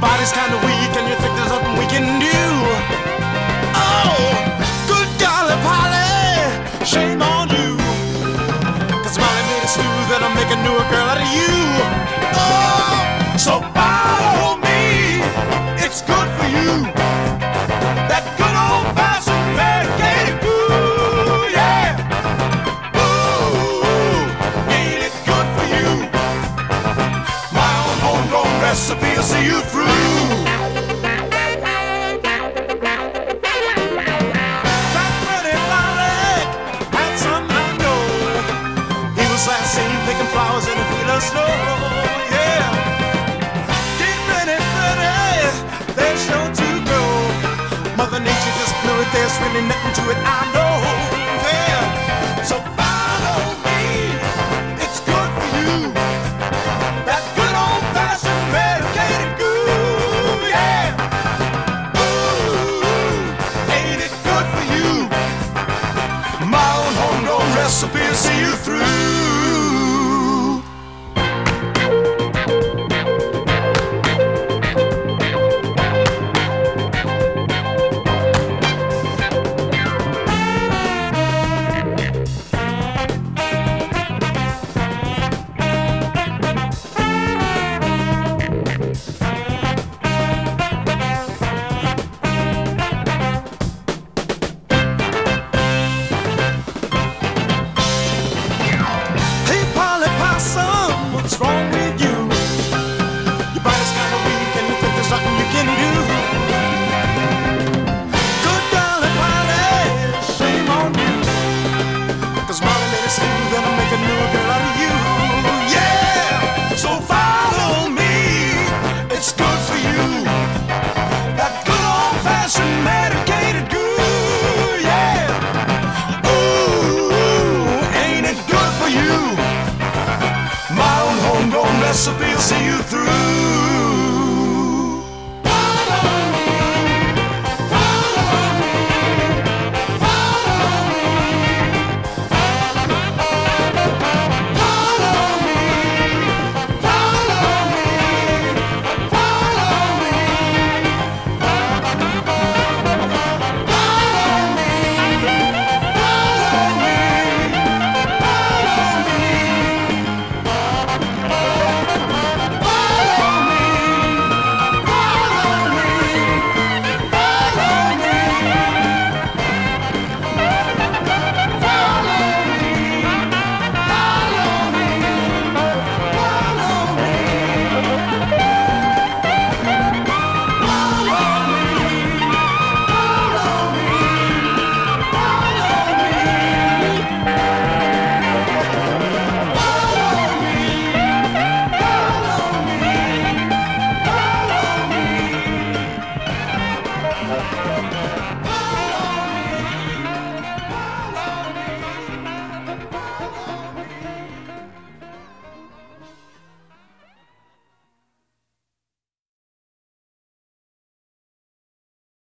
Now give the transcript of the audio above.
body's kinda weak and you think there's nothing we can do. Oh, good golly, Polly, shame on you. Cause Molly made a stew that'll make a newer girl out of you. Oh, so recipe will see you through. That pretty had some I know. He was last seen picking flowers in a field of snow. Recipe will see you through. recipe will see you through. Bye.